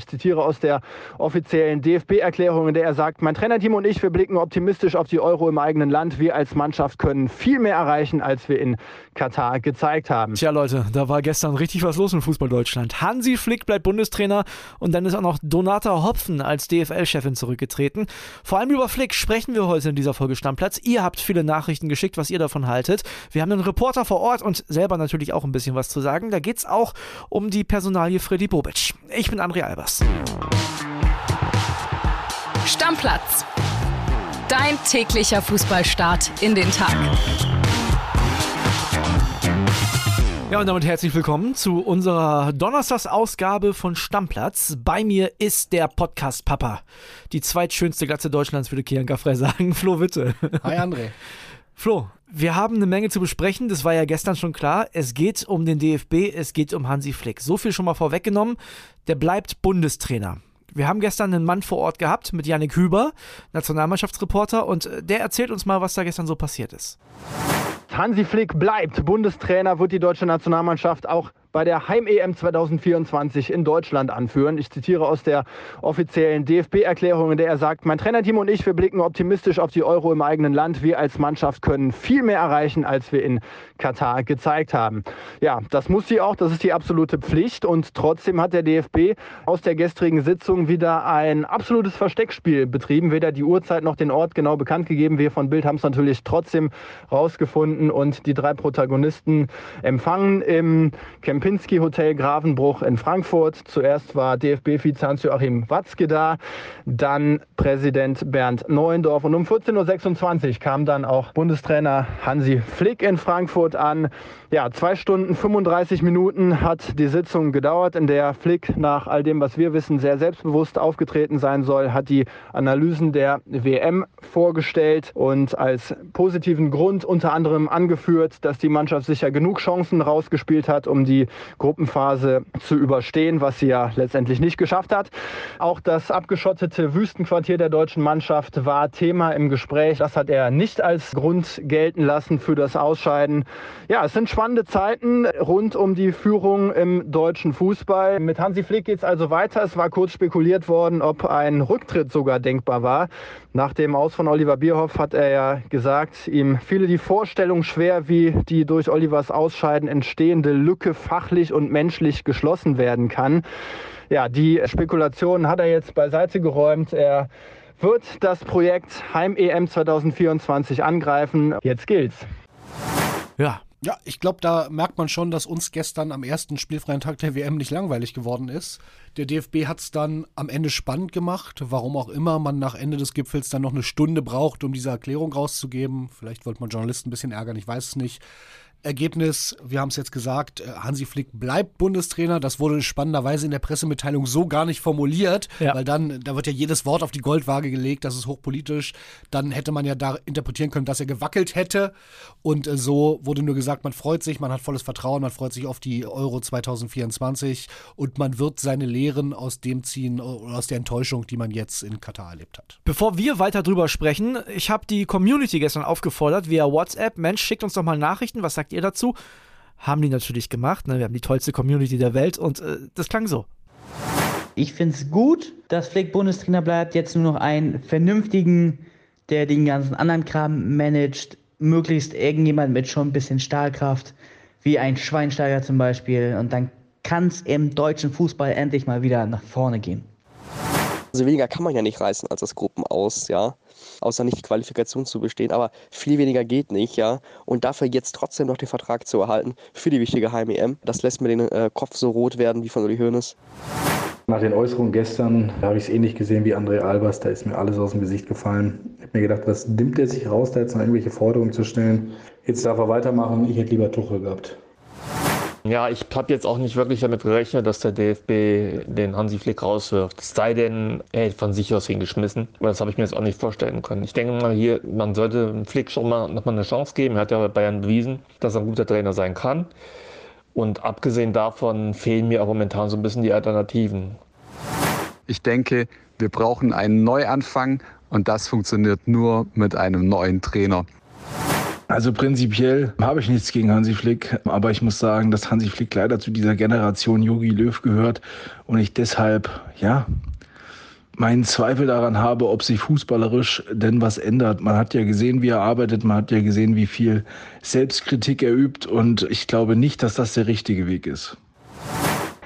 Ich zitiere aus der offiziellen DFB-Erklärung, in der er sagt, mein Trainerteam und ich, wir blicken optimistisch auf die Euro im eigenen Land. Wir als Mannschaft können viel mehr erreichen, als wir in Katar gezeigt haben. Tja, Leute, da war gestern richtig was los im Fußball Deutschland. Hansi Flick bleibt Bundestrainer und dann ist auch noch Donata Hopfen als DFL-Chefin zurückgetreten. Vor allem über Flick sprechen wir heute in dieser Folge Stammplatz. Ihr habt viele Nachrichten geschickt, was ihr davon haltet. Wir haben einen Reporter vor Ort und selber natürlich auch ein bisschen was zu sagen. Da geht es auch um die Personalie Freddy Bobic. Ich bin André Albers. Stammplatz. Dein täglicher Fußballstart in den Tag. Ja, und damit herzlich willkommen zu unserer Donnerstagsausgabe von Stammplatz. Bei mir ist der Podcast-Papa. Die zweitschönste Glatze Deutschlands, würde Kian Gaffrey sagen. Flo Witte. Hi, André. Flo, wir haben eine Menge zu besprechen. Das war ja gestern schon klar. Es geht um den DFB, es geht um Hansi Flick. So viel schon mal vorweggenommen. Der bleibt Bundestrainer. Wir haben gestern einen Mann vor Ort gehabt mit Yannick Hüber, Nationalmannschaftsreporter, und der erzählt uns mal, was da gestern so passiert ist. Hansi Flick bleibt Bundestrainer, wird die deutsche Nationalmannschaft auch bei der Heim-EM 2024 in Deutschland anführen. Ich zitiere aus der offiziellen DFB-Erklärung, in der er sagt, mein Trainerteam und ich, wir blicken optimistisch auf die Euro im eigenen Land. Wir als Mannschaft können viel mehr erreichen, als wir in Katar gezeigt haben. Ja, das muss sie auch, das ist die absolute Pflicht. Und trotzdem hat der DFB aus der gestrigen Sitzung wieder ein absolutes Versteckspiel betrieben. Weder die Uhrzeit noch den Ort genau bekannt gegeben. Wir von Bild haben es natürlich trotzdem rausgefunden und die drei Protagonisten empfangen im Camp Kempinski Hotel Grafenbruch in Frankfurt. Zuerst war DFB-Vize Hans-Joachim Watzke da, dann Präsident Bernd Neuendorf und um 14.26 Uhr kam dann auch Bundestrainer Hansi Flick in Frankfurt an. Ja, zwei Stunden 35 Minuten hat die Sitzung gedauert, in der Flick nach all dem, was wir wissen, sehr selbstbewusst aufgetreten sein soll, hat die Analysen der WM vorgestellt und als positiven Grund unter anderem angeführt, dass die Mannschaft sicher genug Chancen rausgespielt hat, um die Gruppenphase zu überstehen, was sie ja letztendlich nicht geschafft hat. Auch das abgeschottete Wüstenquartier der deutschen Mannschaft war Thema im Gespräch. Das hat er nicht als Grund gelten lassen für das Ausscheiden. Ja, es sind spannende Zeiten rund um die Führung im deutschen Fußball. Mit Hansi Flick geht es also weiter. Es war kurz spekuliert worden, ob ein Rücktritt sogar denkbar war. Nach dem Aus von Oliver Bierhoff hat er ja gesagt, ihm fiele die Vorstellung schwer, wie die durch Olivers Ausscheiden entstehende Lücke fachlich und menschlich geschlossen werden kann. Ja, die Spekulationen hat er jetzt beiseite geräumt. Er wird das Projekt Heim EM 2024 angreifen. Jetzt gilt's. Ja, ja, ich glaube, da merkt man schon, dass uns gestern am ersten spielfreien Tag der WM nicht langweilig geworden ist. Der DFB hat es dann am Ende spannend gemacht, warum auch immer man nach Ende des Gipfels dann noch eine Stunde braucht, um diese Erklärung rauszugeben. Vielleicht wollte man Journalisten ein bisschen ärgern, ich weiß es nicht. Ergebnis, wir haben es jetzt gesagt, äh, Hansi Flick bleibt Bundestrainer. Das wurde spannenderweise in der Pressemitteilung so gar nicht formuliert, ja. weil dann, da wird ja jedes Wort auf die Goldwaage gelegt, das ist hochpolitisch. Dann hätte man ja da interpretieren können, dass er gewackelt hätte. Und äh, so wurde nur gesagt, man freut sich, man hat volles Vertrauen, man freut sich auf die Euro 2024 und man wird seine Lehren aus dem ziehen, äh, aus der Enttäuschung, die man jetzt in Katar erlebt hat. Bevor wir weiter drüber sprechen, ich habe die Community gestern aufgefordert via WhatsApp. Mensch, schickt uns doch mal Nachrichten, was sagt sagt ihr dazu? Haben die natürlich gemacht. Ne? Wir haben die tollste Community der Welt und äh, das klang so. Ich finde es gut, dass Flick Bundestrainer bleibt. Jetzt nur noch einen vernünftigen, der den ganzen anderen Kram managt. Möglichst irgendjemand mit schon ein bisschen Stahlkraft, wie ein Schweinsteiger zum Beispiel. Und dann kann es im deutschen Fußball endlich mal wieder nach vorne gehen. Also weniger kann man ja nicht reißen als das Gruppen aus, ja. Außer nicht die Qualifikation zu bestehen. Aber viel weniger geht nicht, ja. Und dafür jetzt trotzdem noch den Vertrag zu erhalten für die wichtige Heim-EM, das lässt mir den äh, Kopf so rot werden wie von Uli Hoeneß. Nach den Äußerungen gestern habe ich es ähnlich gesehen wie André Albers. Da ist mir alles aus dem Gesicht gefallen. Ich habe mir gedacht, was nimmt er sich raus, da jetzt noch irgendwelche Forderungen zu stellen? Jetzt darf er weitermachen. Ich hätte lieber Tuchel gehabt. Ja, ich habe jetzt auch nicht wirklich damit gerechnet, dass der DFB den Hansi Flick rauswirft. Es sei denn, er hätte von sich aus hingeschmissen. Aber das habe ich mir jetzt auch nicht vorstellen können. Ich denke mal hier, man sollte Flick schon mal nochmal eine Chance geben. Er hat ja bei Bayern bewiesen, dass er ein guter Trainer sein kann. Und abgesehen davon fehlen mir auch momentan so ein bisschen die Alternativen. Ich denke, wir brauchen einen Neuanfang und das funktioniert nur mit einem neuen Trainer. Also prinzipiell habe ich nichts gegen Hansi Flick, aber ich muss sagen, dass Hansi Flick leider zu dieser Generation Yogi Löw gehört und ich deshalb, ja, meinen Zweifel daran habe, ob sich fußballerisch denn was ändert. Man hat ja gesehen, wie er arbeitet, man hat ja gesehen, wie viel Selbstkritik er übt und ich glaube nicht, dass das der richtige Weg ist.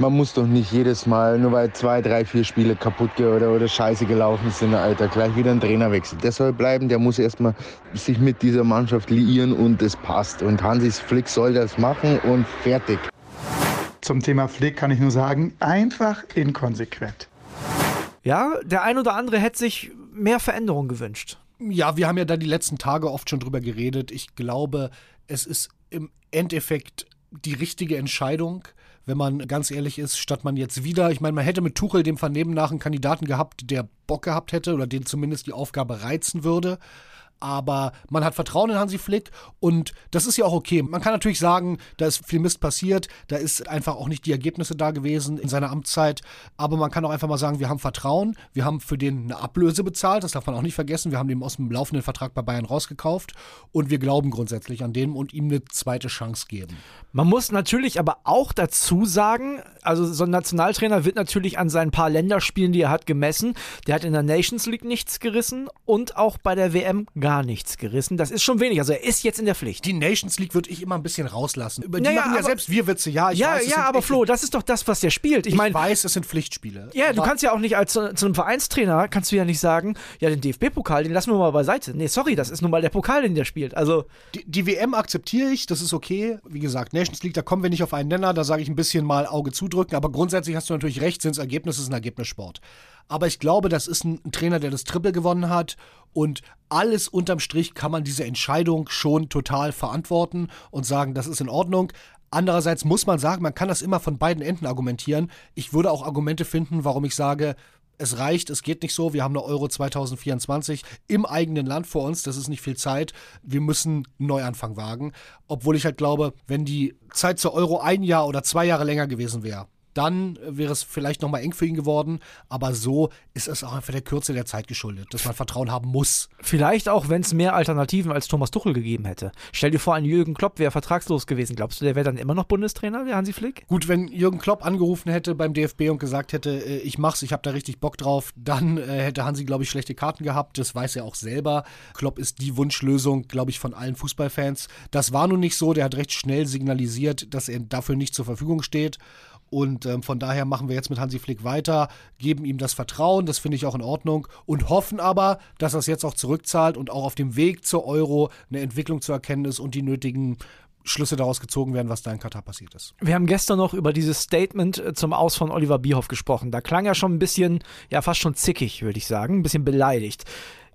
Man muss doch nicht jedes Mal, nur weil zwei, drei, vier Spiele kaputt oder, oder scheiße gelaufen sind, Alter, gleich wieder ein Trainerwechsel. Der soll bleiben, der muss erstmal sich mit dieser Mannschaft liieren und es passt. Und Hansis Flick soll das machen und fertig. Zum Thema Flick kann ich nur sagen, einfach inkonsequent. Ja, der ein oder andere hätte sich mehr Veränderung gewünscht. Ja, wir haben ja da die letzten Tage oft schon drüber geredet. Ich glaube, es ist im Endeffekt die richtige Entscheidung, wenn man ganz ehrlich ist, statt man jetzt wieder, ich meine, man hätte mit Tuchel dem Vernehmen nach einen Kandidaten gehabt, der Bock gehabt hätte oder den zumindest die Aufgabe reizen würde aber man hat Vertrauen in Hansi Flick und das ist ja auch okay. Man kann natürlich sagen, da ist viel Mist passiert, da ist einfach auch nicht die Ergebnisse da gewesen in seiner Amtszeit, aber man kann auch einfach mal sagen, wir haben Vertrauen, wir haben für den eine Ablöse bezahlt, das darf man auch nicht vergessen, wir haben den aus dem laufenden Vertrag bei Bayern rausgekauft und wir glauben grundsätzlich an den und ihm eine zweite Chance geben. Man muss natürlich aber auch dazu sagen, also so ein Nationaltrainer wird natürlich an seinen paar Länderspielen, die er hat, gemessen. Der hat in der Nations League nichts gerissen und auch bei der WM gar nichts gerissen. Das ist schon wenig. Also er ist jetzt in der Pflicht. Die Nations League würde ich immer ein bisschen rauslassen. Über die naja, machen ja selbst wir Witze. Ja, ich ja, weiß, ja aber Flo, das ist doch das, was der spielt. Ich, ich mein, weiß, es sind Pflichtspiele. Ja, du kannst ja auch nicht als zu, zu einem Vereinstrainer kannst du ja nicht sagen, ja, den DFB-Pokal, den lassen wir mal beiseite. Nee, sorry, das ist nun mal der Pokal, den der spielt. Also die, die WM akzeptiere ich, das ist okay. Wie gesagt, Nations League, da kommen wir nicht auf einen Nenner, da sage ich ein bisschen mal Auge zudrücken, aber grundsätzlich hast du natürlich recht, sind es Ergebnisse, ist ein Ergebnissport. Aber ich glaube, das ist ein Trainer, der das Triple gewonnen hat und alles unterm Strich kann man diese Entscheidung schon total verantworten und sagen, das ist in Ordnung. Andererseits muss man sagen, man kann das immer von beiden Enden argumentieren. Ich würde auch Argumente finden, warum ich sage, es reicht, es geht nicht so, wir haben eine Euro 2024 im eigenen Land vor uns, das ist nicht viel Zeit, wir müssen einen Neuanfang wagen. Obwohl ich halt glaube, wenn die Zeit zur Euro ein Jahr oder zwei Jahre länger gewesen wäre, dann wäre es vielleicht nochmal eng für ihn geworden. Aber so ist es auch einfach der Kürze der Zeit geschuldet, dass man Vertrauen haben muss. Vielleicht auch, wenn es mehr Alternativen als Thomas Tuchel gegeben hätte. Stell dir vor, ein Jürgen Klopp wäre vertragslos gewesen. Glaubst du, der wäre dann immer noch Bundestrainer, der Hansi Flick? Gut, wenn Jürgen Klopp angerufen hätte beim DFB und gesagt hätte, äh, ich mach's, ich habe da richtig Bock drauf, dann äh, hätte Hansi, glaube ich, schlechte Karten gehabt. Das weiß er auch selber. Klopp ist die Wunschlösung, glaube ich, von allen Fußballfans. Das war nun nicht so. Der hat recht schnell signalisiert, dass er dafür nicht zur Verfügung steht. Und ähm, von daher machen wir jetzt mit Hansi Flick weiter, geben ihm das Vertrauen, das finde ich auch in Ordnung und hoffen aber, dass er es jetzt auch zurückzahlt und auch auf dem Weg zur Euro eine Entwicklung zu erkennen ist und die nötigen Schlüsse daraus gezogen werden, was da in Katar passiert ist. Wir haben gestern noch über dieses Statement äh, zum Aus von Oliver Bierhoff gesprochen. Da klang er schon ein bisschen, ja fast schon zickig, würde ich sagen, ein bisschen beleidigt.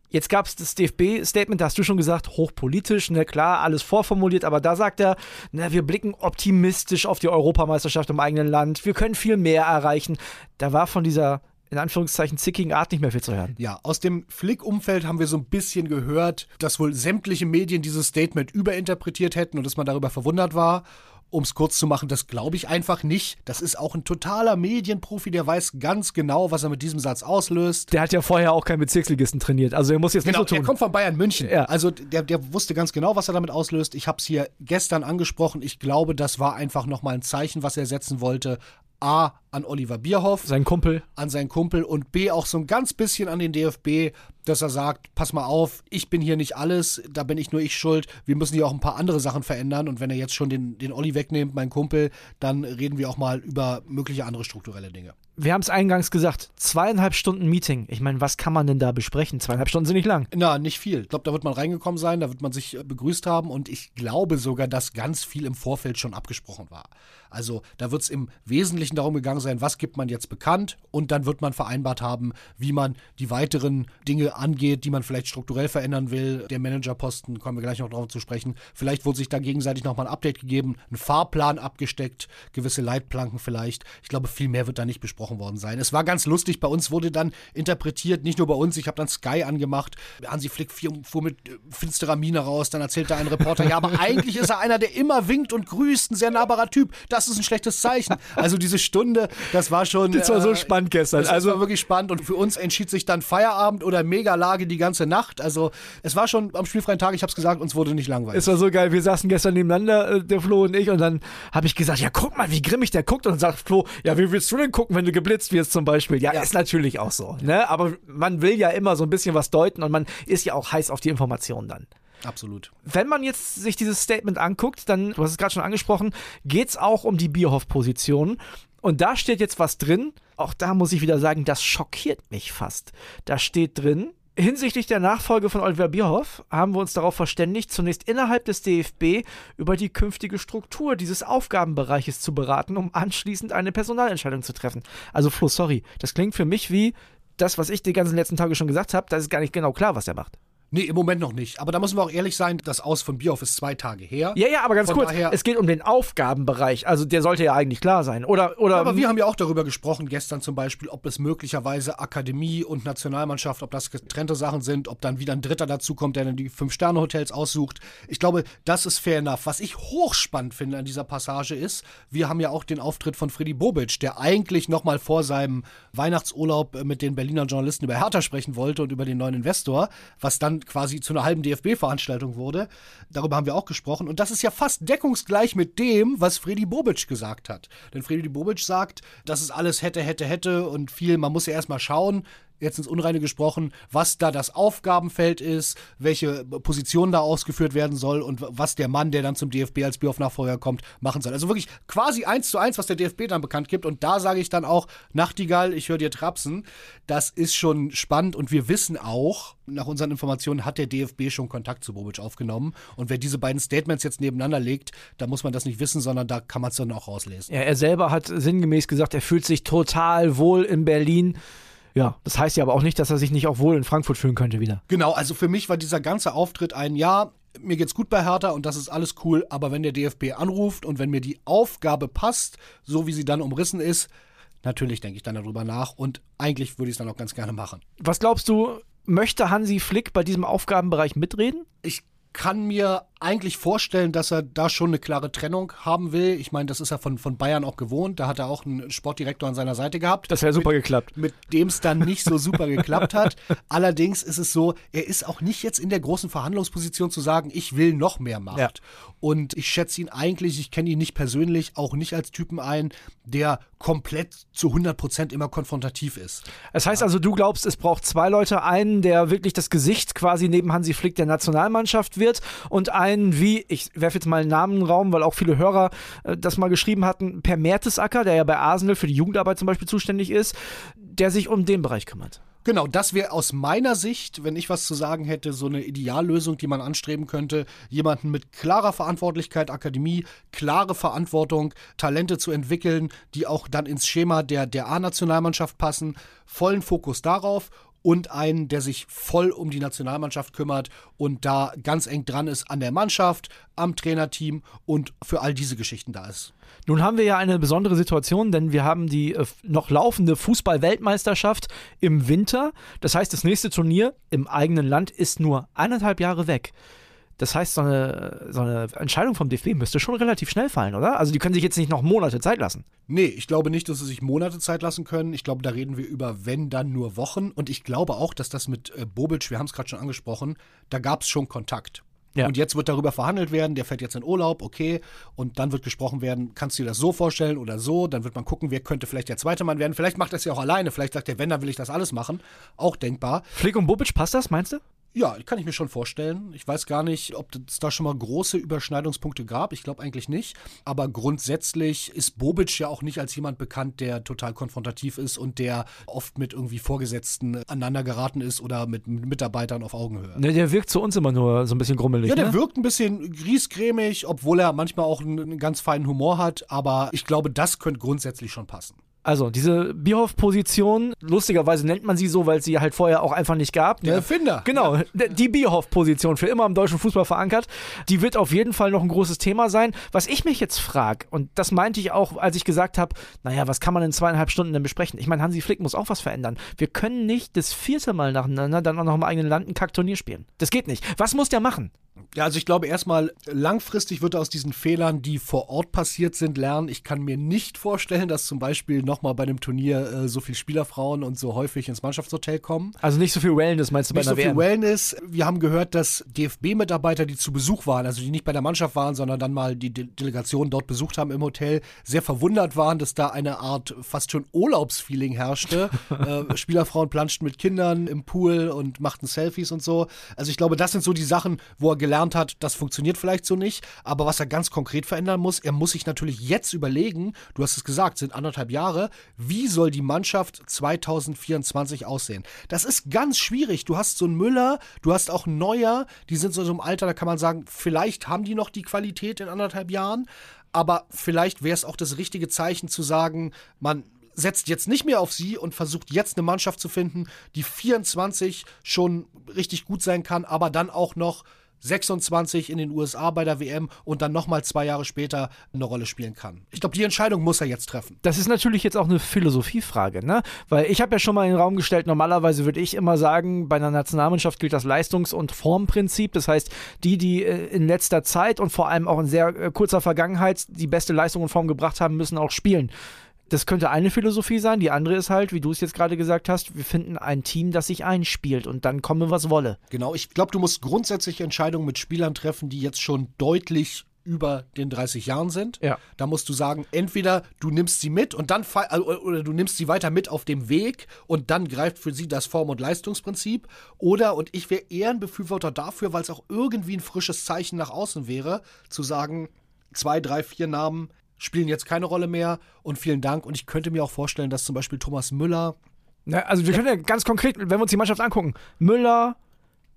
Jetzt gab es das DFB-Statement, da hast du schon gesagt, hochpolitisch, ne, klar, alles vorformuliert, aber da sagt er, ne, wir blicken optimistisch auf die Europameisterschaft im eigenen Land, wir können viel mehr erreichen. Da war von dieser in Anführungszeichen zickigen Art nicht mehr viel zu hören. Ja, aus dem Flick-Umfeld haben wir so ein bisschen gehört, dass wohl sämtliche Medien dieses Statement überinterpretiert hätten und dass man darüber verwundert war um es kurz zu machen, das glaube ich einfach nicht. Das ist auch ein totaler Medienprofi, der weiß ganz genau, was er mit diesem Satz auslöst. Der hat ja vorher auch keinen Bezirksligisten trainiert. Also er muss jetzt genau, nicht so tun. Er kommt von Bayern München. Ja. Also der, der wusste ganz genau, was er damit auslöst. Ich habe es hier gestern angesprochen. Ich glaube, das war einfach nochmal ein Zeichen, was er setzen wollte. A, an Oliver Bierhoff. Sein Kumpel. An seinen Kumpel. Und B, auch so ein ganz bisschen an den DFB, dass er sagt, pass mal auf, ich bin hier nicht alles, da bin ich nur ich schuld. Wir müssen hier auch ein paar andere Sachen verändern. Und wenn er jetzt schon den, den Olli wegnimmt, mein Kumpel, dann reden wir auch mal über mögliche andere strukturelle Dinge. Wir haben es eingangs gesagt, zweieinhalb Stunden Meeting. Ich meine, was kann man denn da besprechen? Zweieinhalb Stunden sind nicht lang. Na, nicht viel. Ich glaube, da wird man reingekommen sein, da wird man sich begrüßt haben und ich glaube sogar, dass ganz viel im Vorfeld schon abgesprochen war. Also da wird es im Wesentlichen darum gegangen sein, was gibt man jetzt bekannt und dann wird man vereinbart haben, wie man die weiteren Dinge angeht, die man vielleicht strukturell verändern will. Der Managerposten, kommen wir gleich noch darauf zu sprechen. Vielleicht wurde sich da gegenseitig nochmal ein Update gegeben, ein Fahrplan abgesteckt, gewisse Leitplanken vielleicht. Ich glaube, viel mehr wird da nicht besprochen worden sein. Es war ganz lustig, bei uns wurde dann interpretiert, nicht nur bei uns, ich habe dann Sky angemacht, Hansi Flick fuhr mit äh, finsterer Miene raus, dann erzählte ein Reporter, ja, aber eigentlich ist er einer, der immer winkt und grüßt, ein sehr nahbarer Typ. Das ist ein schlechtes Zeichen. Also diese Stunde, das war schon. Das war so äh, spannend gestern. Das also war wirklich spannend und für uns entschied sich dann Feierabend oder Schlägerlage die ganze Nacht. Also es war schon am spielfreien Tag, ich habe es gesagt, uns wurde nicht langweilig. Es war so geil, wir saßen gestern nebeneinander, äh, der Flo und ich, und dann habe ich gesagt, ja guck mal, wie grimmig der guckt. Und dann sagt Flo, ja wie willst du denn gucken, wenn du geblitzt wirst zum Beispiel? Ja, ja. ist natürlich auch so. Ne? Aber man will ja immer so ein bisschen was deuten und man ist ja auch heiß auf die Informationen dann. Absolut. Wenn man jetzt sich dieses Statement anguckt, dann, du hast es gerade schon angesprochen, geht es auch um die Bierhoff-Position. Und da steht jetzt was drin. Auch da muss ich wieder sagen, das schockiert mich fast. Da steht drin, Hinsichtlich der Nachfolge von Oliver Bierhoff haben wir uns darauf verständigt, zunächst innerhalb des DFB über die künftige Struktur dieses Aufgabenbereiches zu beraten, um anschließend eine Personalentscheidung zu treffen. Also Flo, sorry, das klingt für mich wie das, was ich die ganzen letzten Tage schon gesagt habe, da ist gar nicht genau klar, was er macht. Nee, im Moment noch nicht. Aber da müssen wir auch ehrlich sein, das Aus von Bierhoff ist zwei Tage her. Ja, ja, aber ganz von kurz, es geht um den Aufgabenbereich. Also der sollte ja eigentlich klar sein. Oder, oder, aber wir haben ja auch darüber gesprochen, gestern zum Beispiel, ob es möglicherweise Akademie und Nationalmannschaft, ob das getrennte Sachen sind, ob dann wieder ein Dritter dazukommt, der dann die Fünf-Sterne-Hotels aussucht. Ich glaube, das ist fair enough. Was ich hochspannend finde an dieser Passage ist, wir haben ja auch den Auftritt von Freddy Bobic, der eigentlich nochmal vor seinem Weihnachtsurlaub mit den Berliner Journalisten über Hertha sprechen wollte und über den neuen Investor, was dann quasi zu einer halben DFB-Veranstaltung wurde. Darüber haben wir auch gesprochen. Und das ist ja fast deckungsgleich mit dem, was Freddy Bobic gesagt hat. Denn Freddy Bobic sagt, das ist alles hätte, hätte, hätte und viel, man muss ja erstmal schauen, jetzt ins Unreine gesprochen, was da das Aufgabenfeld ist, welche Position da ausgeführt werden soll und was der Mann, der dann zum DFB als Bierhoff-Nachfolger kommt, machen soll. Also wirklich quasi eins zu eins, was der DFB dann bekannt gibt. Und da sage ich dann auch, Nachtigall, ich höre dir trapsen. Das ist schon spannend und wir wissen auch, nach unseren Informationen hat der DFB schon Kontakt zu Bobic aufgenommen. Und wer diese beiden Statements jetzt nebeneinander legt, da muss man das nicht wissen, sondern da kann man es dann auch rauslesen. Ja, er selber hat sinngemäß gesagt, er fühlt sich total wohl in Berlin. Ja, das heißt ja aber auch nicht, dass er sich nicht auch wohl in Frankfurt fühlen könnte wieder. Genau, also für mich war dieser ganze Auftritt ein Ja, mir geht's gut bei Hertha und das ist alles cool, aber wenn der DFB anruft und wenn mir die Aufgabe passt, so wie sie dann umrissen ist, natürlich denke ich dann darüber nach und eigentlich würde ich es dann auch ganz gerne machen. Was glaubst du, möchte Hansi Flick bei diesem Aufgabenbereich mitreden? Ich kann mir eigentlich vorstellen, dass er da schon eine klare Trennung haben will. Ich meine, das ist er von, von Bayern auch gewohnt. Da hat er auch einen Sportdirektor an seiner Seite gehabt. Das wäre super mit, geklappt. Mit dem es dann nicht so super geklappt hat. Allerdings ist es so, er ist auch nicht jetzt in der großen Verhandlungsposition zu sagen, ich will noch mehr Macht. Ja. Und ich schätze ihn eigentlich, ich kenne ihn nicht persönlich, auch nicht als Typen ein, der komplett zu 100 Prozent immer konfrontativ ist. Das heißt also, du glaubst, es braucht zwei Leute, einen, der wirklich das Gesicht quasi neben Hansi Flick der Nationalmannschaft wird und einen, einen wie, ich werfe jetzt mal einen Namen in den Raum, weil auch viele Hörer äh, das mal geschrieben hatten, Per Mertesacker, der ja bei Arsenal für die Jugendarbeit zum Beispiel zuständig ist, der sich um den Bereich kümmert. Genau, das wäre aus meiner Sicht, wenn ich was zu sagen hätte, so eine Ideallösung, die man anstreben könnte. Jemanden mit klarer Verantwortlichkeit, Akademie, klare Verantwortung, Talente zu entwickeln, die auch dann ins Schema der, der A-Nationalmannschaft passen. Vollen Fokus darauf und einen, der sich voll um die Nationalmannschaft kümmert und da ganz eng dran ist an der Mannschaft, am Trainerteam und für all diese Geschichten da ist. Nun haben wir ja eine besondere Situation, denn wir haben die äh, noch laufende Fußball-Weltmeisterschaft im Winter. Das heißt, das nächste Turnier im eigenen Land ist nur eineinhalb Jahre weg. Das heißt, so eine, so eine Entscheidung vom DFB müsste schon relativ schnell fallen, oder? Also die können sich jetzt nicht noch Monate Zeit lassen. Nee, ich glaube nicht, dass sie sich Monate Zeit lassen können. Ich glaube, da reden wir über, wenn, dann nur Wochen. Und ich glaube auch, dass das mit äh, Bobic, wir haben es gerade schon angesprochen, da gab es schon Kontakt. Ja. Und jetzt wird darüber verhandelt werden, der fährt jetzt in Urlaub, okay. Und dann wird gesprochen werden, kannst du dir das so vorstellen oder so? Dann wird man gucken, wer könnte vielleicht der zweite Mann werden. Vielleicht macht er es ja auch alleine. Vielleicht sagt der, wenn, dann will ich das alles machen. Auch denkbar. Flick und Bobic, passt das, meinst du? Ja, kann ich mir schon vorstellen. Ich weiß gar nicht, ob es da schon mal große Überschneidungspunkte gab. Ich glaube eigentlich nicht. Aber grundsätzlich ist Bobic ja auch nicht als jemand bekannt, der total konfrontativ ist und der oft mit irgendwie Vorgesetzten aneinander geraten ist oder mit Mitarbeitern auf Augenhöhe. Ne, der wirkt zu uns immer nur so ein bisschen grummelig. Ja, der ne? wirkt ein bisschen griesgrämig, obwohl er manchmal auch einen, einen ganz feinen Humor hat. Aber ich glaube, das könnte grundsätzlich schon passen. Also, diese Bierhoff-Position, lustigerweise nennt man sie so, weil sie halt vorher auch einfach nicht gab. Der? Erfinder. Genau, die Bierhoff-Position, für immer im deutschen Fußball verankert, die wird auf jeden Fall noch ein großes Thema sein. Was ich mich jetzt frage, und das meinte ich auch, als ich gesagt habe, naja, was kann man in zweieinhalb Stunden denn besprechen? Ich meine, Hansi Flick muss auch was verändern. Wir können nicht das vierte Mal nacheinander dann auch noch im eigenen Land ein Kackturnier spielen. Das geht nicht. Was muss der machen? Ja, also ich glaube erstmal, langfristig wird er aus diesen Fehlern, die vor Ort passiert sind, lernen. Ich kann mir nicht vorstellen, dass zum Beispiel nochmal bei einem Turnier äh, so viele Spielerfrauen und so häufig ins Mannschaftshotel kommen. Also nicht so viel Wellness meinst du nicht bei einer so viel WM? Wellness. Wir haben gehört, dass DFB-Mitarbeiter, die zu Besuch waren, also die nicht bei der Mannschaft waren, sondern dann mal die De Delegation dort besucht haben im Hotel, sehr verwundert waren, dass da eine Art fast schon Urlaubsfeeling herrschte. äh, Spielerfrauen planschten mit Kindern im Pool und machten Selfies und so. Also ich glaube, das sind so die Sachen, wo er gelernt hat, das funktioniert vielleicht so nicht. Aber was er ganz konkret verändern muss, er muss sich natürlich jetzt überlegen, du hast es gesagt, sind anderthalb Jahre, wie soll die Mannschaft 2024 aussehen? Das ist ganz schwierig. Du hast so einen Müller, du hast auch einen Neuer, die sind so im Alter, da kann man sagen, vielleicht haben die noch die Qualität in anderthalb Jahren, aber vielleicht wäre es auch das richtige Zeichen zu sagen, man setzt jetzt nicht mehr auf sie und versucht jetzt eine Mannschaft zu finden, die 24 schon richtig gut sein kann, aber dann auch noch 26 in den USA bei der WM und dann nochmal zwei Jahre später eine Rolle spielen kann. Ich glaube, die Entscheidung muss er jetzt treffen. Das ist natürlich jetzt auch eine Philosophiefrage, ne? Weil ich habe ja schon mal in den Raum gestellt, normalerweise würde ich immer sagen, bei einer Nationalmannschaft gilt das Leistungs- und Formprinzip. Das heißt, die, die äh, in letzter Zeit und vor allem auch in sehr äh, kurzer Vergangenheit die beste Leistung und Form gebracht haben, müssen auch spielen. Das könnte eine Philosophie sein. Die andere ist halt, wie du es jetzt gerade gesagt hast, wir finden ein Team, das sich einspielt und dann komme, was wolle. Genau, ich glaube, du musst grundsätzlich Entscheidungen mit Spielern treffen, die jetzt schon deutlich über den 30 Jahren sind. Ja. Da musst du sagen, entweder du nimmst sie mit und dann oder du nimmst sie weiter mit auf dem Weg und dann greift für sie das Form- und Leistungsprinzip. Oder, und ich wäre eher ein Befürworter dafür, weil es auch irgendwie ein frisches Zeichen nach außen wäre, zu sagen, zwei, drei, vier Namen spielen jetzt keine Rolle mehr und vielen Dank. Und ich könnte mir auch vorstellen, dass zum Beispiel Thomas Müller. Na, also wir können ja ganz konkret, wenn wir uns die Mannschaft angucken, Müller,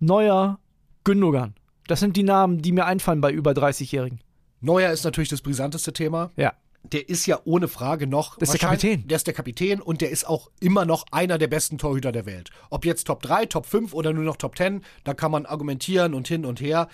Neuer, Gündogan. Das sind die Namen, die mir einfallen bei über 30-Jährigen. Neuer ist natürlich das brisanteste Thema. Ja. Der ist ja ohne Frage noch. Das ist der Kapitän. Der ist der Kapitän und der ist auch immer noch einer der besten Torhüter der Welt. Ob jetzt Top 3, Top 5 oder nur noch Top 10, da kann man argumentieren und hin und her.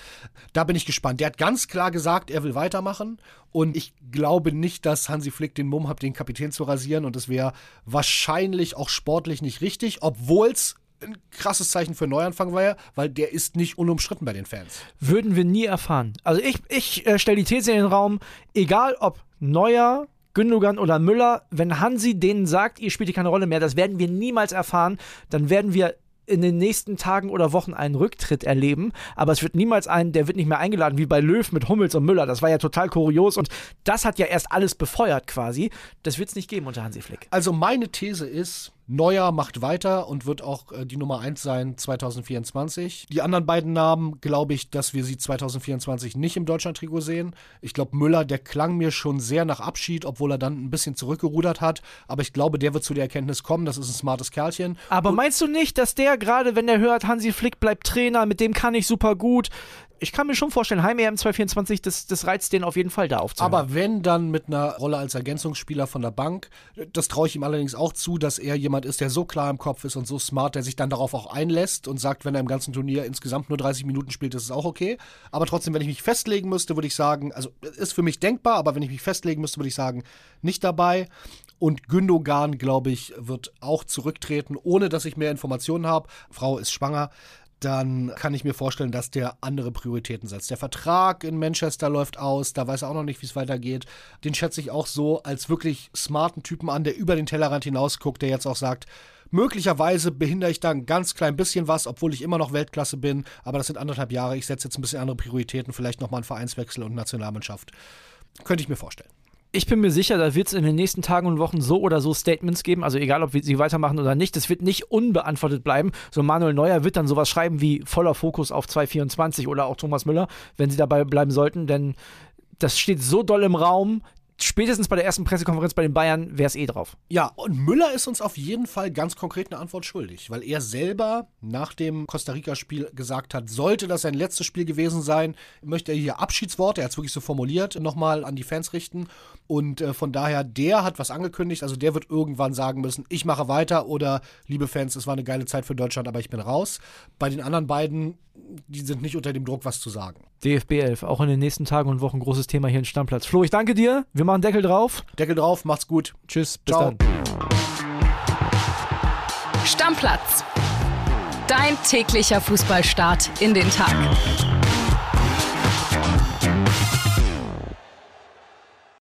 Da bin ich gespannt. Der hat ganz klar gesagt, er will weitermachen. Und ich glaube nicht, dass Hansi Flick den Mumm hat, den Kapitän zu rasieren. Und das wäre wahrscheinlich auch sportlich nicht richtig, obwohl es ein krasses Zeichen für Neuanfang war, weil der ist nicht unumstritten bei den Fans. Würden wir nie erfahren. Also ich, ich äh, stelle die These in den Raum, egal ob Neuer, Gündogan oder Müller, wenn Hansi denen sagt, ihr spielt hier keine Rolle mehr, das werden wir niemals erfahren, dann werden wir in den nächsten Tagen oder Wochen einen Rücktritt erleben, aber es wird niemals einen, der wird nicht mehr eingeladen, wie bei Löw mit Hummels und Müller. Das war ja total kurios und das hat ja erst alles befeuert quasi. Das wird es nicht geben unter Hansi Flick. Also meine These ist, Neuer macht weiter und wird auch äh, die Nummer 1 sein 2024. Die anderen beiden Namen glaube ich, dass wir sie 2024 nicht im Deutschland-Trikot sehen. Ich glaube, Müller, der klang mir schon sehr nach Abschied, obwohl er dann ein bisschen zurückgerudert hat. Aber ich glaube, der wird zu der Erkenntnis kommen, das ist ein smartes Kerlchen. Aber meinst du nicht, dass der gerade, wenn er hört, Hansi Flick bleibt Trainer, mit dem kann ich super gut, ich kann mir schon vorstellen, Heim EM 224, das, das reizt den auf jeden Fall da aufzuhören. Aber wenn dann mit einer Rolle als Ergänzungsspieler von der Bank, das traue ich ihm allerdings auch zu, dass er jemand ist, der so klar im Kopf ist und so smart, der sich dann darauf auch einlässt und sagt, wenn er im ganzen Turnier insgesamt nur 30 Minuten spielt, ist es auch okay. Aber trotzdem, wenn ich mich festlegen müsste, würde ich sagen, also ist für mich denkbar, aber wenn ich mich festlegen müsste, würde ich sagen, nicht dabei. Und Gündogan, glaube ich, wird auch zurücktreten, ohne dass ich mehr Informationen habe. Frau ist schwanger dann kann ich mir vorstellen, dass der andere Prioritäten setzt. Der Vertrag in Manchester läuft aus, da weiß er auch noch nicht, wie es weitergeht. Den schätze ich auch so als wirklich smarten Typen an, der über den Tellerrand hinausguckt, der jetzt auch sagt, möglicherweise behindere ich da ein ganz klein bisschen was, obwohl ich immer noch Weltklasse bin, aber das sind anderthalb Jahre, ich setze jetzt ein bisschen andere Prioritäten, vielleicht nochmal einen Vereinswechsel und Nationalmannschaft. Könnte ich mir vorstellen. Ich bin mir sicher, da wird es in den nächsten Tagen und Wochen so oder so Statements geben, also egal, ob wir sie weitermachen oder nicht, das wird nicht unbeantwortet bleiben. So Manuel Neuer wird dann sowas schreiben wie voller Fokus auf 224 oder auch Thomas Müller, wenn sie dabei bleiben sollten, denn das steht so doll im Raum, spätestens bei der ersten Pressekonferenz bei den Bayern wäre es eh drauf. Ja, und Müller ist uns auf jeden Fall ganz konkret eine Antwort schuldig, weil er selber nach dem Costa Rica-Spiel gesagt hat, sollte das sein letztes Spiel gewesen sein, möchte er hier Abschiedsworte, er hat es wirklich so formuliert, nochmal an die Fans richten. Und äh, von daher, der hat was angekündigt, also der wird irgendwann sagen müssen, ich mache weiter oder liebe Fans, es war eine geile Zeit für Deutschland, aber ich bin raus. Bei den anderen beiden, die sind nicht unter dem Druck, was zu sagen. DFB 11, auch in den nächsten Tagen und Wochen großes Thema hier im Stammplatz. Flo, ich danke dir. Wir machen Deckel drauf. Deckel drauf, macht's gut. Tschüss, bis Ciao. dann. Stammplatz. Dein täglicher Fußballstart in den Tag.